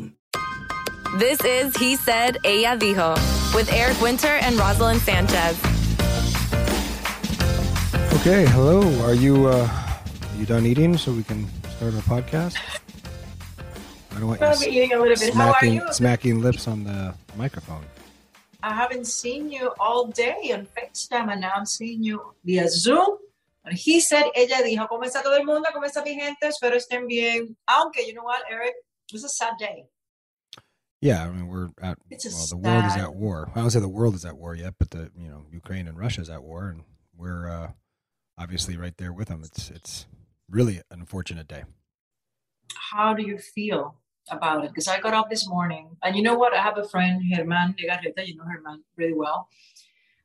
en español.com. This is He Said, Ella Dijo, with Eric Winter and Roselyn Sanchez. Okay, hello. Are you uh, are you done eating so we can start our podcast? I don't want you I'm eating a little bit. How are smacking, you? smacking lips on the microphone. I haven't seen you all day on FaceTime, and now I'm seeing you via Zoom. And he said, ella dijo, ¿cómo está todo el mundo? ¿Cómo está mi gente? Espero estén bien. Aunque, you know what, Eric? It was a sad day. Yeah, I mean we're at well, the world is at war. I don't say the world is at war yet, but the you know Ukraine and Russia is at war, and we're uh, obviously right there with them. It's it's really an unfortunate day. How do you feel about it? Because I got up this morning, and you know what? I have a friend, Herman Legarreta. You know Herman really well.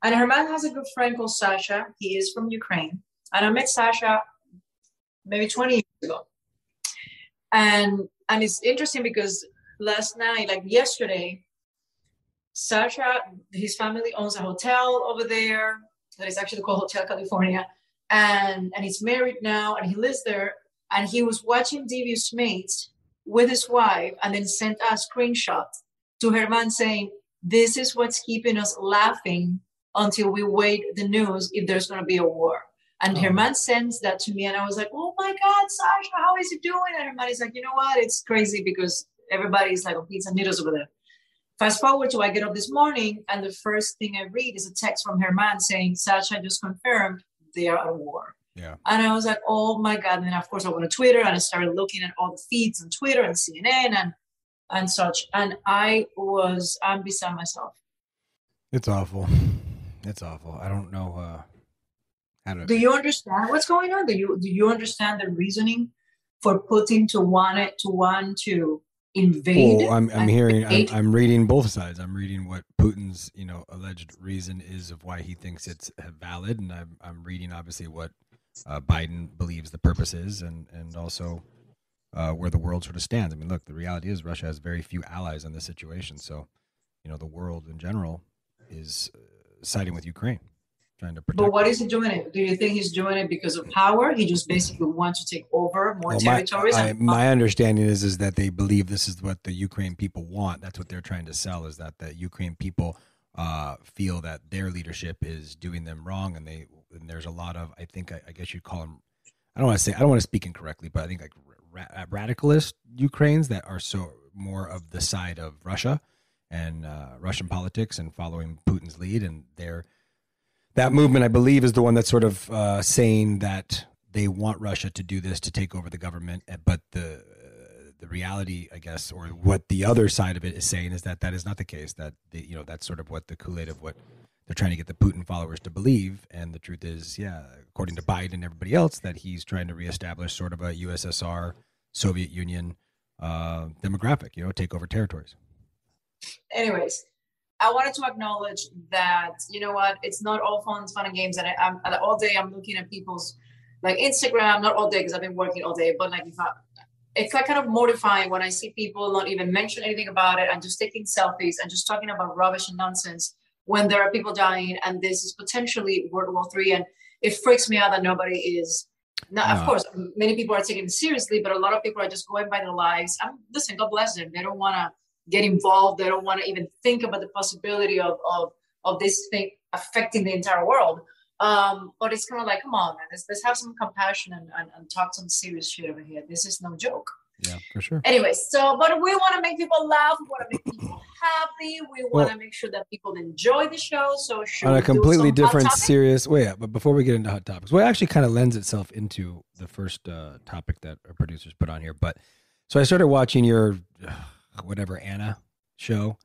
And Herman has a good friend called Sasha. He is from Ukraine. And I met Sasha maybe 20 years ago. And and it's interesting because last night, like yesterday, Sasha, his family owns a hotel over there that is actually called Hotel California. And and he's married now and he lives there. And he was watching Devious Maids with his wife and then sent a screenshot to Herman saying, This is what's keeping us laughing until we wait the news if there's gonna be a war. And Oh. Herman sends that to me, and I was like, "Oh my God, Sasha, how is he doing?" And Herman is like, "You know what? It's crazy because everybody's like on pizza noodles over there." Fast forward to I get up this morning, and the first thing I read is a text from Herman saying, "Sasha just confirmed they are at war." Yeah. And I was like, "Oh my God!" And then of course I went to Twitter and I started looking at all the feeds on Twitter and CNN and and such, and I was I'm beside myself. It's awful. It's awful. I don't know uh, how to. Do you understand what's going on? Do you do you understand the reasoning for Putin to want it to want to invade? Well, I'm I'm hearing I'm. I'm reading both sides. I'm reading what Putin's you know alleged reason is of why he thinks it's valid, and I'm I'm reading obviously what uh, Biden believes the purpose is, and and also uh, where the world sort of stands. I mean, look, the reality is Russia has very few allies in this situation, so you know the world in general is uh, siding with Ukraine, trying to protect. But what is he doing it? Do you think he's doing it because of power? He just basically wants to take over more Well, my, territories. I, and- my understanding is is that they believe this is what the Ukraine people want. That's what they're trying to sell. Is that the Ukraine people uh, feel that their leadership is doing them wrong, and they and there's a lot of I think I, I guess you'd call them. I don't want to say I don't want to speak incorrectly, but I think like ra- radicalist Ukraines that are so more of the side of Russia and uh, Russian politics and following Putin's lead, and they're that movement, I believe, is the one that's sort of uh, saying that they want Russia to do this to take over the government, eh, but the the reality, I guess, or what the other side of it is saying is that that is not the case. That the, you know that's sort of what the Kool Aid of what they're trying to get the Putin followers to believe. And the truth is, yeah, according to Biden and everybody else, that he's trying to reestablish sort of a USSR, Soviet Union uh, demographic, you know, take over territories. Anyways, I wanted to acknowledge that you know what, it's not all fun, fun and games, and I, I'm all day I'm looking at people's like Instagram, not all day because I've been working all day, but like if I, it's like kind of mortifying when I see people not even mention anything about it and just taking selfies and just talking about rubbish and nonsense when there are people dying and this is potentially World War Three. And it freaks me out that nobody is. Now, no. of course, many people are taking it seriously, but a lot of people are just going by their lives. I'm listen, God bless them. They don't want to get involved. They don't want to even think about the possibility of of of this thing affecting the entire world. Um, but it's kind of like, come on, man, let's, let's have some compassion and, and, and talk some serious shit over here. This is no joke. Yeah, for sure. Anyway, so but we want to make people laugh. We want to make people happy. We want to well, make sure that people enjoy the show. So on a completely different, serious way. But before we get into hot topics, well, it actually kind of lends itself into the first uh, topic that our producers put on here. But so I started watching your uh, whatever Anna show.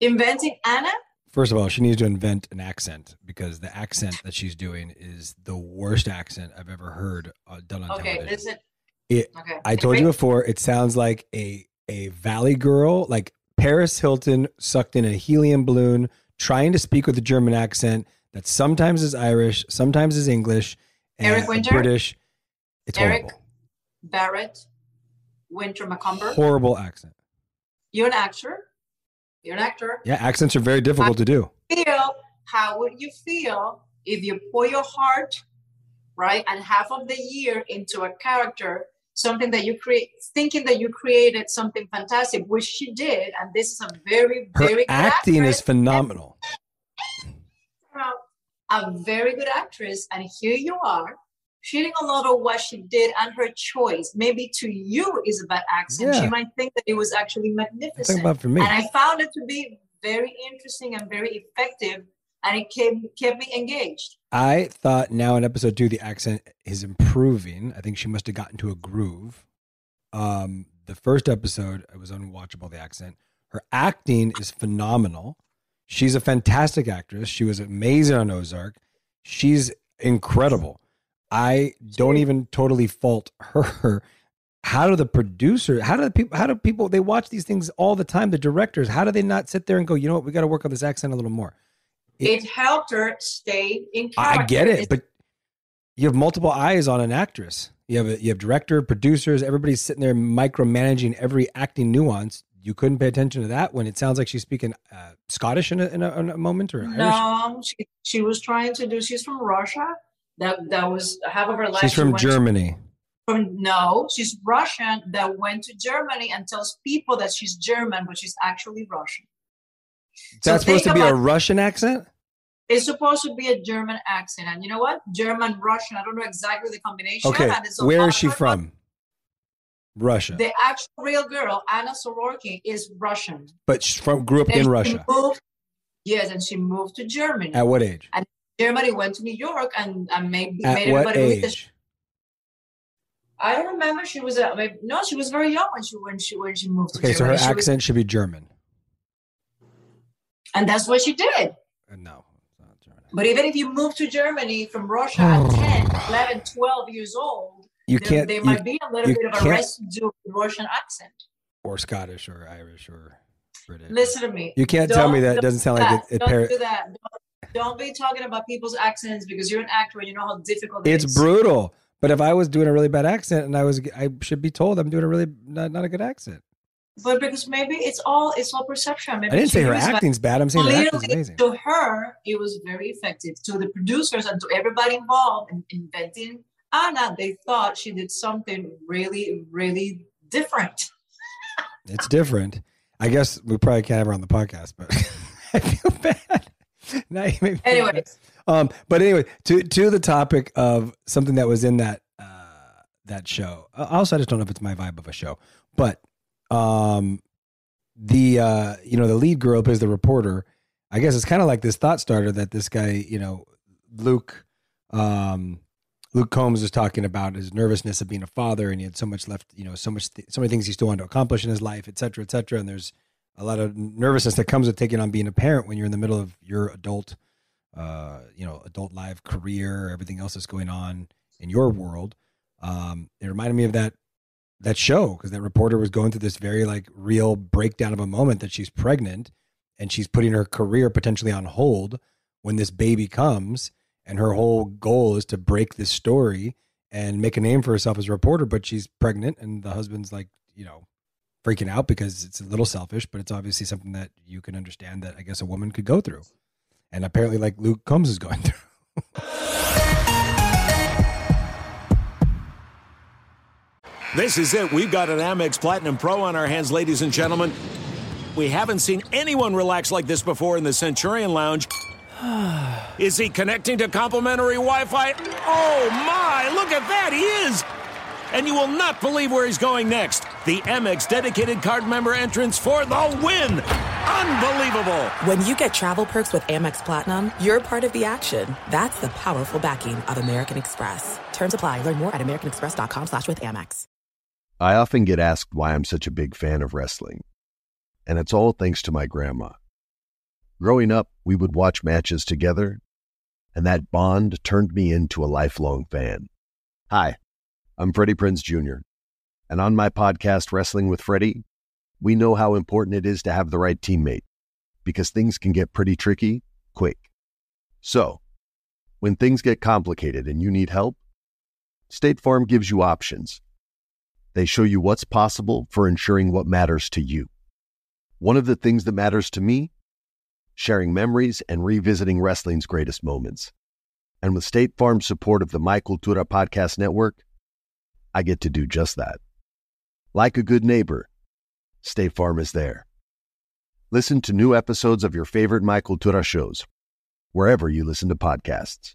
Inventing Anna. First of all, she needs to invent an accent because the accent that she's doing is the worst accent I've ever heard uh, done on okay, television. Is it? It, okay. I told you before. It sounds like a a valley girl, like Paris Hilton, sucked in a helium balloon, trying to speak with a German accent that sometimes is Irish, sometimes is English, Eric Winter, British. It's Eric horrible. Barrett, Winter Macomber. Horrible accent. You're an actor. You're an actor. Yeah, accents are very difficult how to do. Feel how would you feel if you pour your heart, right, and half of the year into a character, something that you create, thinking that you created something fantastic, which she did, and this is a very, Her very acting is phenomenal. A very good actress, and here you are she didn't a lot of what she did and her choice. Maybe to you is a bad accent. Yeah. She might think that it was actually magnificent. Think about for me. And I found it to be very interesting and very effective, and it kept kept me engaged. I thought now in episode two the accent is improving. I think she must have gotten to a groove. Um, the first episode it was unwatchable. The accent. Her acting is phenomenal. She's a fantastic actress. She was amazing on Ozark. She's incredible. I don't even totally fault her. How do the producer, how do the people, how do people, they watch these things all the time, the directors, how do they not sit there and go, you know what, we got to work on this accent a little more? It, it helped her stay in character. I get it, but you have multiple eyes on an actress. You have a, you have director, producers, everybody's sitting there micromanaging every acting nuance. You couldn't pay attention to that when it sounds like she's speaking uh, Scottish in a, in a, in a moment or no, she, she was trying to do. She's from Russia that that was half of her life. She's from she Germany. To, from no, she's Russian that went to Germany and tells people that she's German, but she's actually Russian. That's so supposed to be a Russian accent. It's supposed to be a German accent, and you know what? German Russian. I don't know exactly the combination. Okay, where is she from? Russia. The actual real girl, Anna Sorokin, is Russian. But she's from grew up and in Russia. Moved, yes, and she moved to Germany. At what age? And Germany went to New York and, and made, At made what everybody age? I don't remember. She was a, no, she was very young when she when she when she moved to okay, Germany. so her she accent was, should be German. And that's what she did. Uh, no, not German. But even if you move to Germany from Russia at 10, 11, 12 years old, you there, can't. there you, might be a little bit of a residue of Russian accent. or Scottish or Irish or British. Listen to me. You can't tell me that it doesn't sound do like it. it Don't par- do that. Don't, don't be talking about people's accents because you're an actor and you know how difficult it it's is. brutal. But if I was doing a really bad accent and I was, I should be told I'm doing a really not, not a good accent. But because maybe it's all it's all perception. Maybe I didn't say her was bad. acting's bad. I'm saying her acting's amazing. To her, it was very effective. To the producers and to everybody involved in inventing Anna, they thought she did something really, really different. It's different. I guess we probably can't have her on the podcast, but I feel bad. Now you made me feel. Anyways, Um, but anyway, to to the topic of something that was in that uh, that show. Uh, Also, I just don't know if it's my vibe of a show, but um, the uh, you know the lead girl plays the reporter. I guess it's kind of like this thought starter that this guy, you know, Luke, um, Luke Combs was talking about his nervousness of being a father, and he had so much left, you know, so much, th- so many things he still wanted to accomplish in his life, et cetera, et cetera. And there's a lot of nervousness that comes with taking on being a parent when you're in the middle of your adult, uh, you know, adult life, career, everything else that's going on in your world. Um, it reminded me of that that show because that reporter was going through this very like real breakdown of a moment that she's pregnant and she's putting her career potentially on hold when this baby comes and her whole goal is to break this story and make a name for herself as a reporter but she's pregnant and the husband's like you know freaking out because it's a little selfish but it's obviously something that you can understand that i guess a woman could go through and apparently like luke combs is going through This is it. We've got an Amex Platinum Pro on our hands, ladies and gentlemen. We haven't seen anyone relax like this before in the Centurion Lounge. Is he connecting to complimentary Wi Fi? Oh my, look at that, he is! And you will not believe where he's going next. The Amex dedicated card member entrance for the win! Unbelievable! When you get travel perks with Amex Platinum, you're part of the action. That's the powerful backing of American Express. Terms apply. Learn more at americanexpress.com slash with Amex. I often get asked why I'm such a big fan of wrestling. And it's all thanks to my grandma. Growing up, we would watch matches together, and that bond turned me into a lifelong fan. Hi, I'm Freddie Prinze Jr., and on my podcast, Wrestling with Freddie, we know how important it is to have the right teammate because things can get pretty tricky quick. So, when things get complicated and you need help, State Farm gives you options. They show you what's possible for ensuring what matters to you. One of the things that matters to me sharing memories and revisiting wrestling's greatest moments. And with State Farm's support of the My Cultura Podcast Network, I get to do just that. Like a good neighbor, State Farm is there. Listen to new episodes of your favorite My Cultura shows, wherever you listen to podcasts.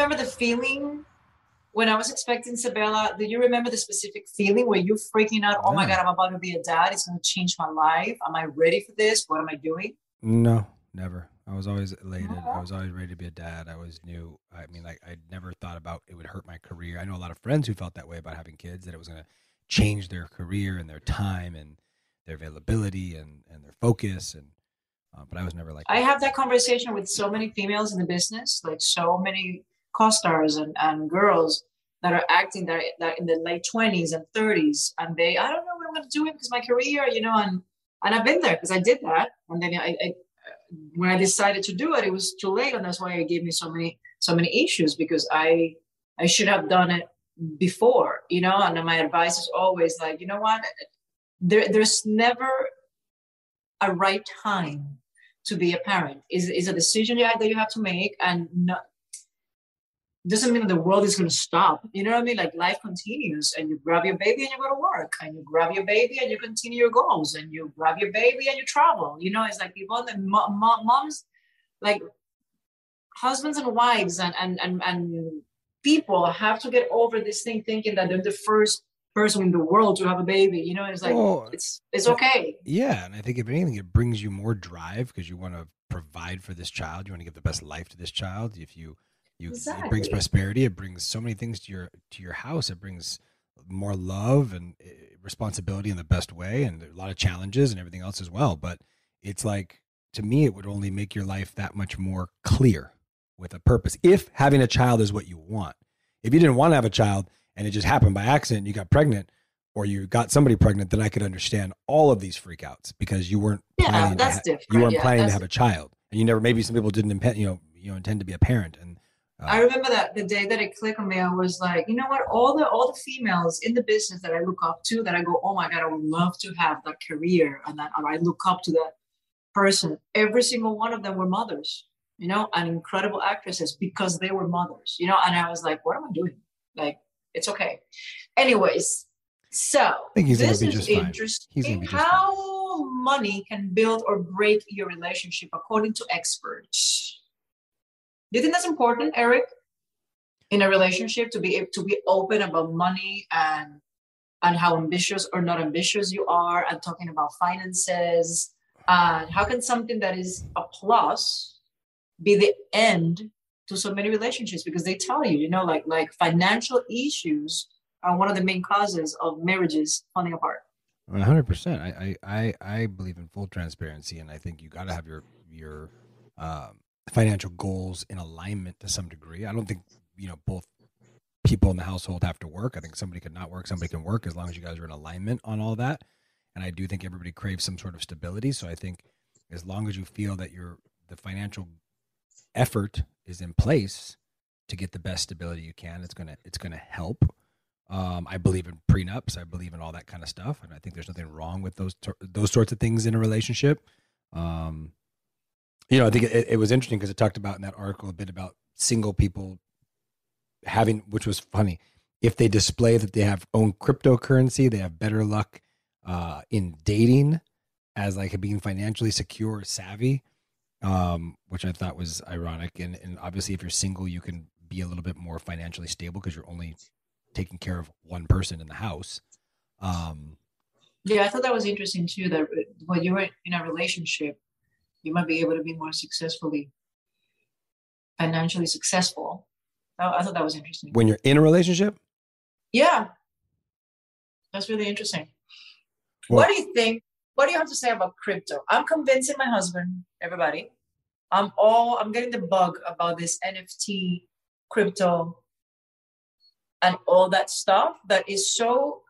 remember the feeling when I was expecting Isabella? Do you remember the specific feeling where you're freaking out? Oh my God, I'm about to be a dad. It's going to change my life. Am I ready for this? What am I doing? No, never. I was always elated. I was always ready to be a dad. I always knew. I mean, like I never thought about it would hurt my career. I know a lot of friends who felt that way about having kids, that it was going to change their career and their time and their availability and and their focus. And uh, but I was never like. I have that conversation with so many females in the business, like so many co-stars and, and girls that are acting that, that in the late 20s and 30s and they i don't know what i'm going to do because my career you know and and i've been there because i did that and then I, I when i decided to do it it was too late and that's why it gave me so many so many issues because i i should have done it before you know and my advice is always like you know what? There, there's never a right time to be a parent. Is is a decision that you have to make and not doesn't mean the world is going to stop. You know what I mean? Like life continues, and you grab your baby and you go to work, and you grab your baby and you continue your goals, and you grab your baby and you travel. You know, it's like people, the moms, like husbands and wives, and and and and people have to get over this thing, thinking that they're the first person in the world to have a baby. You know, it's like well, it's it's okay. Yeah, and I think if anything, it brings you more drive because you want to provide for this child. You want to give the best life to this child. If you you, exactly. It brings prosperity. It brings so many things to your to your house. It brings more love and eh, responsibility in the best way, and a lot of challenges and everything else as well. But it's like to me, it would only make your life that much more clear with a purpose. If having a child is what you want, If you didn't want to have a child and it just happened by accident, you got pregnant, or you got somebody pregnant, then I could understand all of these freakouts because you weren't Yeah, planning that's to ha- different. you weren't Yeah, planning to have a child, and you never. Maybe some people didn't impend, you know, you know, intend to be a parent, and uh, I remember that the day that it clicked on me, I was like, you know what? All the all the females in the business that I look up to, that I go, oh my god, I would love to have that career, and that I look up to that person. Every single one of them were mothers, you know, and incredible actresses because they were mothers, you know. And I was like, what am I doing? Like, it's okay. Anyways, so I think he's gonna this is interesting. He's gonna be just fine. how money can build or break your relationship according to experts. Do you think that's important, Eric? In a relationship, to be to be open about money and and how ambitious or not ambitious you are, and talking about finances, and how can something that is a plus be the end to so many relationships? Because they tell you, you know, like like financial issues are one of the main causes of marriages falling apart. One hundred percent. I, I I believe in full transparency, and I think you got to have your your um, financial goals in alignment to some degree. I don't think you know both people in the household have to work. I think somebody could not work, somebody can work as long as you guys are in alignment on all that. And I do think everybody craves some sort of stability. So I think as long as you feel that your the financial effort is in place to get the best stability you can, it's gonna it's gonna help. Um, I believe in prenups. I believe in all that kind of stuff, and I think there's nothing wrong with those those sorts of things in a relationship. Um, you know, I think it, it was interesting because it talked about in that article a bit about single people having, which was funny. If they display that they have own cryptocurrency, they have better luck uh, in dating as like being financially secure or savvy, um, which I thought was ironic. And, and obviously, if you're single, you can be a little bit more financially stable because you're only taking care of one person in the house. Um, Yeah, I thought that was interesting too. That when you're in a relationship, you might be able to be more successfully financially successful. I, I thought that was interesting. when you're in a relationship, Yeah, that's really interesting. Well- what do you think? What do you have to say about crypto? I'm convincing my husband, everybody. I'm all I'm getting the bug about this NFT, crypto, and all that stuff that is so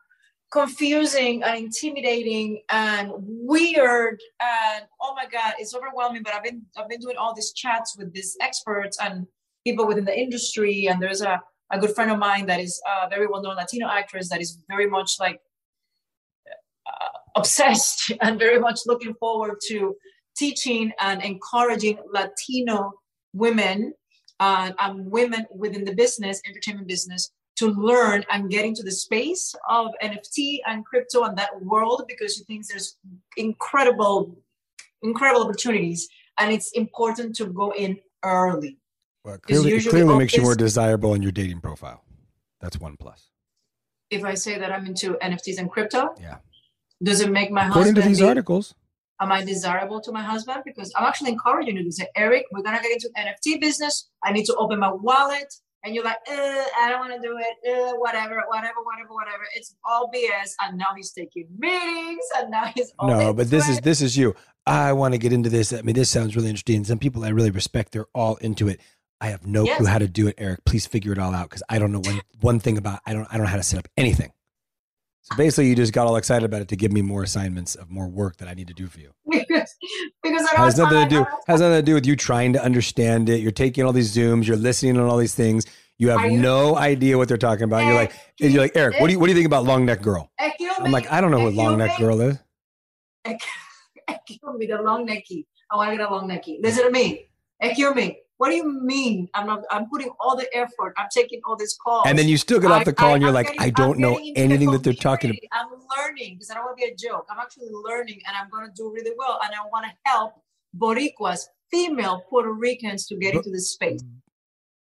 confusing and intimidating and weird and oh my god it's overwhelming but i've been i've been doing all these chats with these experts and people within the industry and there's a, a good friend of mine that is a very well-known latino actress that is very much like uh, obsessed and very much looking forward to teaching and encouraging latino women uh, and women within the business entertainment business to learn and get into the space of NFT and crypto and that world because she thinks there's incredible, incredible opportunities. And it's important to go in early. well, clearly, it clearly makes you more desirable in your dating profile. That's one plus. If I say that I'm into NFTs and crypto, Yeah. does it make my According to these be- articles, am I desirable to my husband? Because I'm actually encouraging you to say, Eric, we're gonna get into NFT business. I need to open my wallet. And you're like, uh, I don't want to do it. Uh, whatever, whatever, whatever, whatever. It's all BS. And now he's taking meetings, and now he's all no, but this into is this is you. I want to get into this. I mean, this sounds really interesting. Some people I really respect, they're all into it. I have no Yes. clue how to do it, Eric. Please figure it all out because I don't know one one thing about. I don't I don't know how to set up anything. So basically, you just got all excited about it to give me more assignments of more work that I need to do for you. because because I has don't nothing to do has nothing to do with you trying to understand it. You're taking all these zooms, you're listening on all these things. You have you- no idea what they're talking about. You're like you're like Eric. What do you what do you think about long neck girl? I'm like I don't know excuse long neck girl is. Excuse me, the long necky. I want to get a long necky. Listen to me. Excuse me. What do you mean? I'm not. I'm putting all the effort. I'm taking all these calls. And then you still get off the call I- and you're I'm like, getting- I don't know getting into the anything that they're talking about. I'm learning because I don't want to be a joke. I'm actually learning, and I'm going to do really well. And I want to help Boricuas, female Puerto Ricans, to get But- into this space.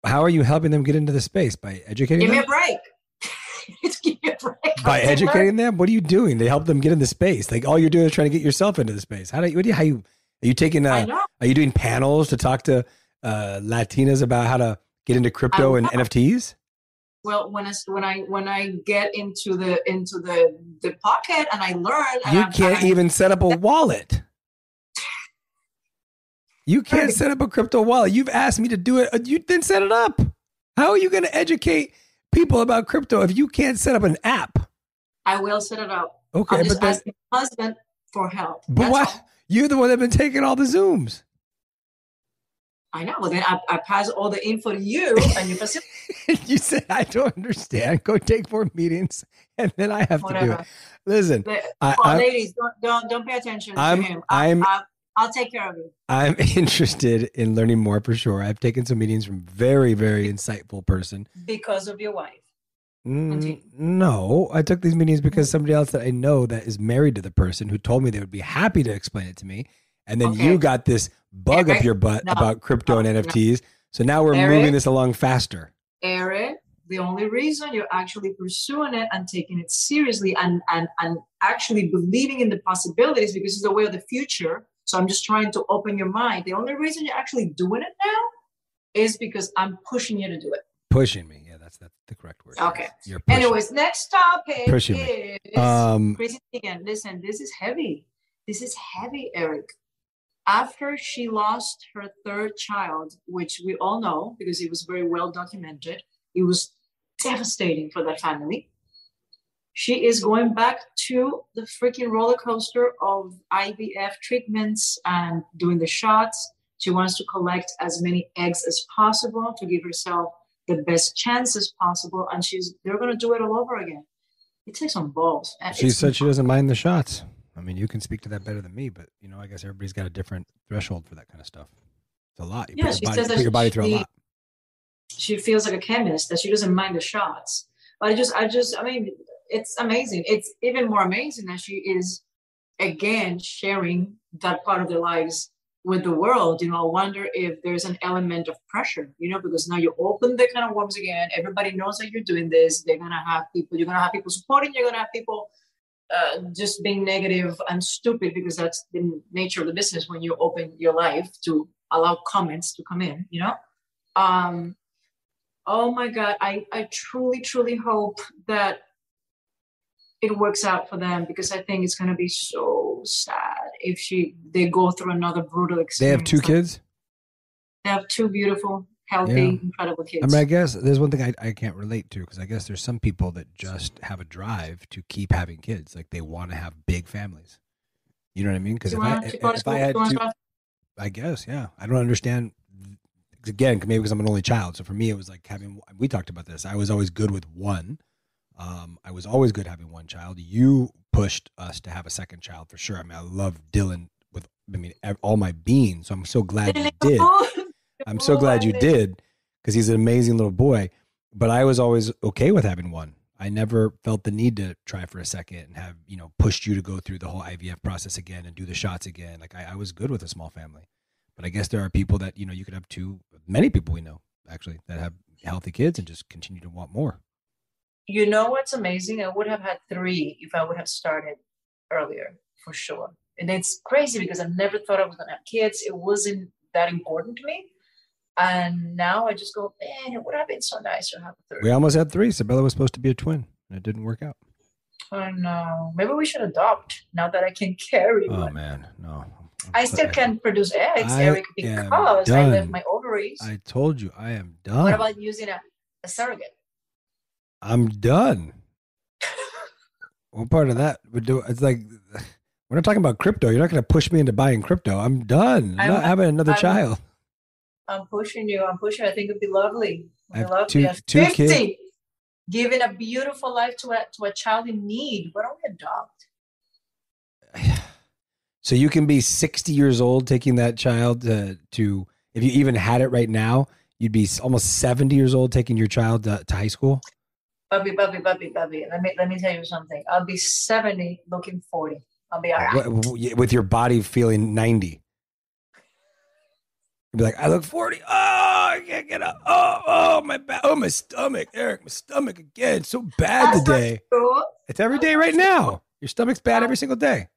How are you helping them get into the space by educating Give me a them? break. Give me a break. By educating them? What are you doing to help them get into the space? Like all you're doing is trying to get yourself into the space. How do you? What do you? How you? Are you taking? I Uh, are you doing panels to talk to uh, Latinas about how to get into crypto and know. NFTs? well when I when I when I get into the into the the pocket and I learn and You I'm- can't I- even set up a wallet. You can't set up a crypto wallet. You've asked me to do it. You didn't set it up. How are you going to educate people about crypto if you can't set up an app? I will set it up. Okay, I'm just but then, asking husband for help. but That's what? all. You're the one that's been taking all the zooms. I know. Well, then I, I pass all the info to you, and you facilitate you said I don't understand. Go take more meetings, and then I have to do it. Listen, The- I- I- ladies, don't, don't don't pay attention I'm- to him. I, I'm- I, I'll take care of you. I'm interested in learning more for sure. I've taken some meetings from very, very insightful person. because of your wife. Mm, no, I took these meetings because somebody else that I know that is married to the person who told me they would be happy to explain it to me. And then you got this bug up your butt no, about crypto no, and no. NFTs. So now we're Eric? moving this along faster. Eric, the only reason you're actually pursuing it and taking it seriously and and and actually believing in the possibilities because it's the way of the future. So I'm just trying to open your mind. The only reason you're actually doing it now is because I'm pushing you to do it. Pushing me. Yeah, that's that's the correct word. Okay. Pushing. Anyways, next topic Pushing is me. Um, Teigen. Listen, this is heavy. This is heavy, Eric. After she lost her third child, which we all know because it was very well documented, it was devastating for that family. She is going back to the freaking roller coaster of IVF treatments and doing the shots. She wants to collect as many eggs as possible to give herself the best chances possible, and she's they're gonna do it all over again. It takes some balls. she said she doesn't mind the shots. I mean, you can speak to that better than me, but you know, I guess everybody's got a different threshold for that kind of stuff. It's a lot. You Yeah, put, she body, says that your body through a lot. she feels like a chemist that she doesn't mind the shots. But I just, I just, I mean, it's amazing. It's even more amazing that she is again sharing that part of their lives with the world. You know, I wonder if there's an element of pressure, you know, because now you open the kind of worms again. Everybody knows that you're doing this. They're gonna have people. You're gonna have people supporting. You're gonna have people uh, just being negative and stupid because that's the nature of the business when you open your life to allow comments to come in. You know. Um, oh my god i i truly truly hope that it works out for them because i think it's going to be so sad if she they go through another brutal experience. They have two kids. they have two beautiful healthy Yeah. incredible kids I mean, I guess there's one thing I, I can't relate to because I guess there's some people that just have a drive to keep having kids. Like they want to have big families. You know what I mean? Because if I if, if I had wanna? I guess yeah. I don't understand. Again, maybe because I'm an only child. So for me, it was like having. We talked about this. I was always good with one. Um, I was always good having one child. You pushed us to have a second child for sure. I mean, I love Dylan with. I mean, all my being. So I'm so glad you did. I'm so glad you did because he's an amazing little boy. But I was always okay with having one. I never felt the need to try for a second and have, you know, pushed you to go through the whole IVF process again and do the shots again. Like I, I was good with a small family. But I guess there are people that, you know, you could have two, many people we know actually that have healthy kids and just continue to want more. you know what's amazing i would have had three if i would have started earlier for sure and it's crazy because i never thought i was going to have kids it wasn't that important to me and now i just go man it would have been so nice to have a third We almost had three. Sabella was supposed to be a twin and it didn't work out. I know. Maybe we should adopt now that I can carry Oh man, no. I still can produce eggs, I Eric, because I left my ovaries. I told you I am done. what about using a, a surrogate? I'm done. what part of that would do? It's like we're not talking about crypto. You're not going to push me into buying crypto. I'm done. I'm, I'm- not having another I'm- child. I'm pushing you. I'm pushing. I think it'd be lovely. I have be two- lovely. Two 50, kids. giving a beautiful life to a to a child in need. Why don't we adopt? So you can be 60 years old taking that child to, to if you even had it right now, you'd be almost 70 years old taking your child to, to high school. Bubby, Bubby, Bubby, Bubby. Let me let me tell you something. I'll be 70 looking 40. I'll be all right. With your body feeling 90. You'd be like, I look 40. Oh, I can't get up. Oh, oh, my back. Oh, my stomach. Eric, my stomach again. It's so bad That's today. It's every day right now. Your stomach's bad every single day.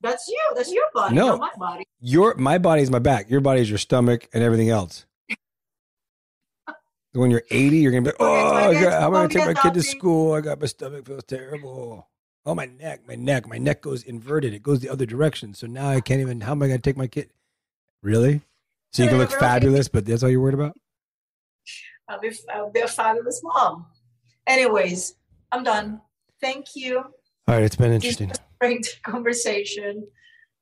That's you. That's your body, No. not my body. Your my body is my back. Your body is your stomach and everything else. when you're 80, you're gonna be like, oh, Okay, got, how am I gonna take my kid to school? I got my stomach feels terrible. Oh, my neck, my neck, my neck goes inverted. It goes the other direction. So now I can't even. How am I gonna take my kid? Really? So you can look fabulous, but that's all you're worried about? I'll be, I'll be a fabulous mom. Anyways, I'm done. Thank you. All right, it's been interesting. Great conversation.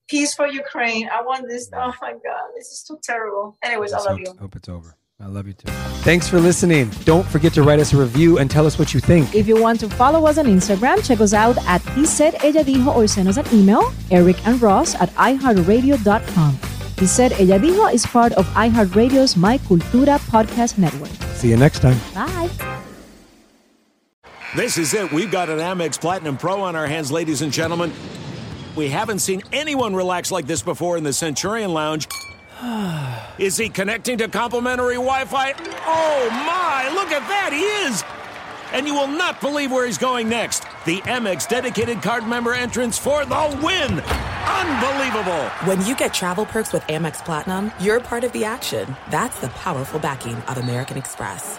Peace for Ukraine. I want this. Oh my God, this is too terrible. Anyways, Let's I love hope, you. hope it's over. I love you too. Thanks for listening. Don't forget to write us a review and tell us what you think. If you want to follow us on Instagram, check us out at He Said Ella Dijo or send us an email, Eric and Ross at iHeartRadio.com. He Said Ella Dijo is part of iHeartRadio's My Cultura podcast network. See you next time. Bye. This is it. We've got an Amex Platinum Pro on our hands, ladies and gentlemen. We haven't seen anyone relax like this before in the Centurion Lounge. Is he connecting to complimentary Wi Fi? Oh my, look at that, he is! And you will not believe where he's going next. The Amex dedicated card member entrance for the win! Unbelievable! When you get travel perks with Amex Platinum, you're part of the action. That's the powerful backing of American Express.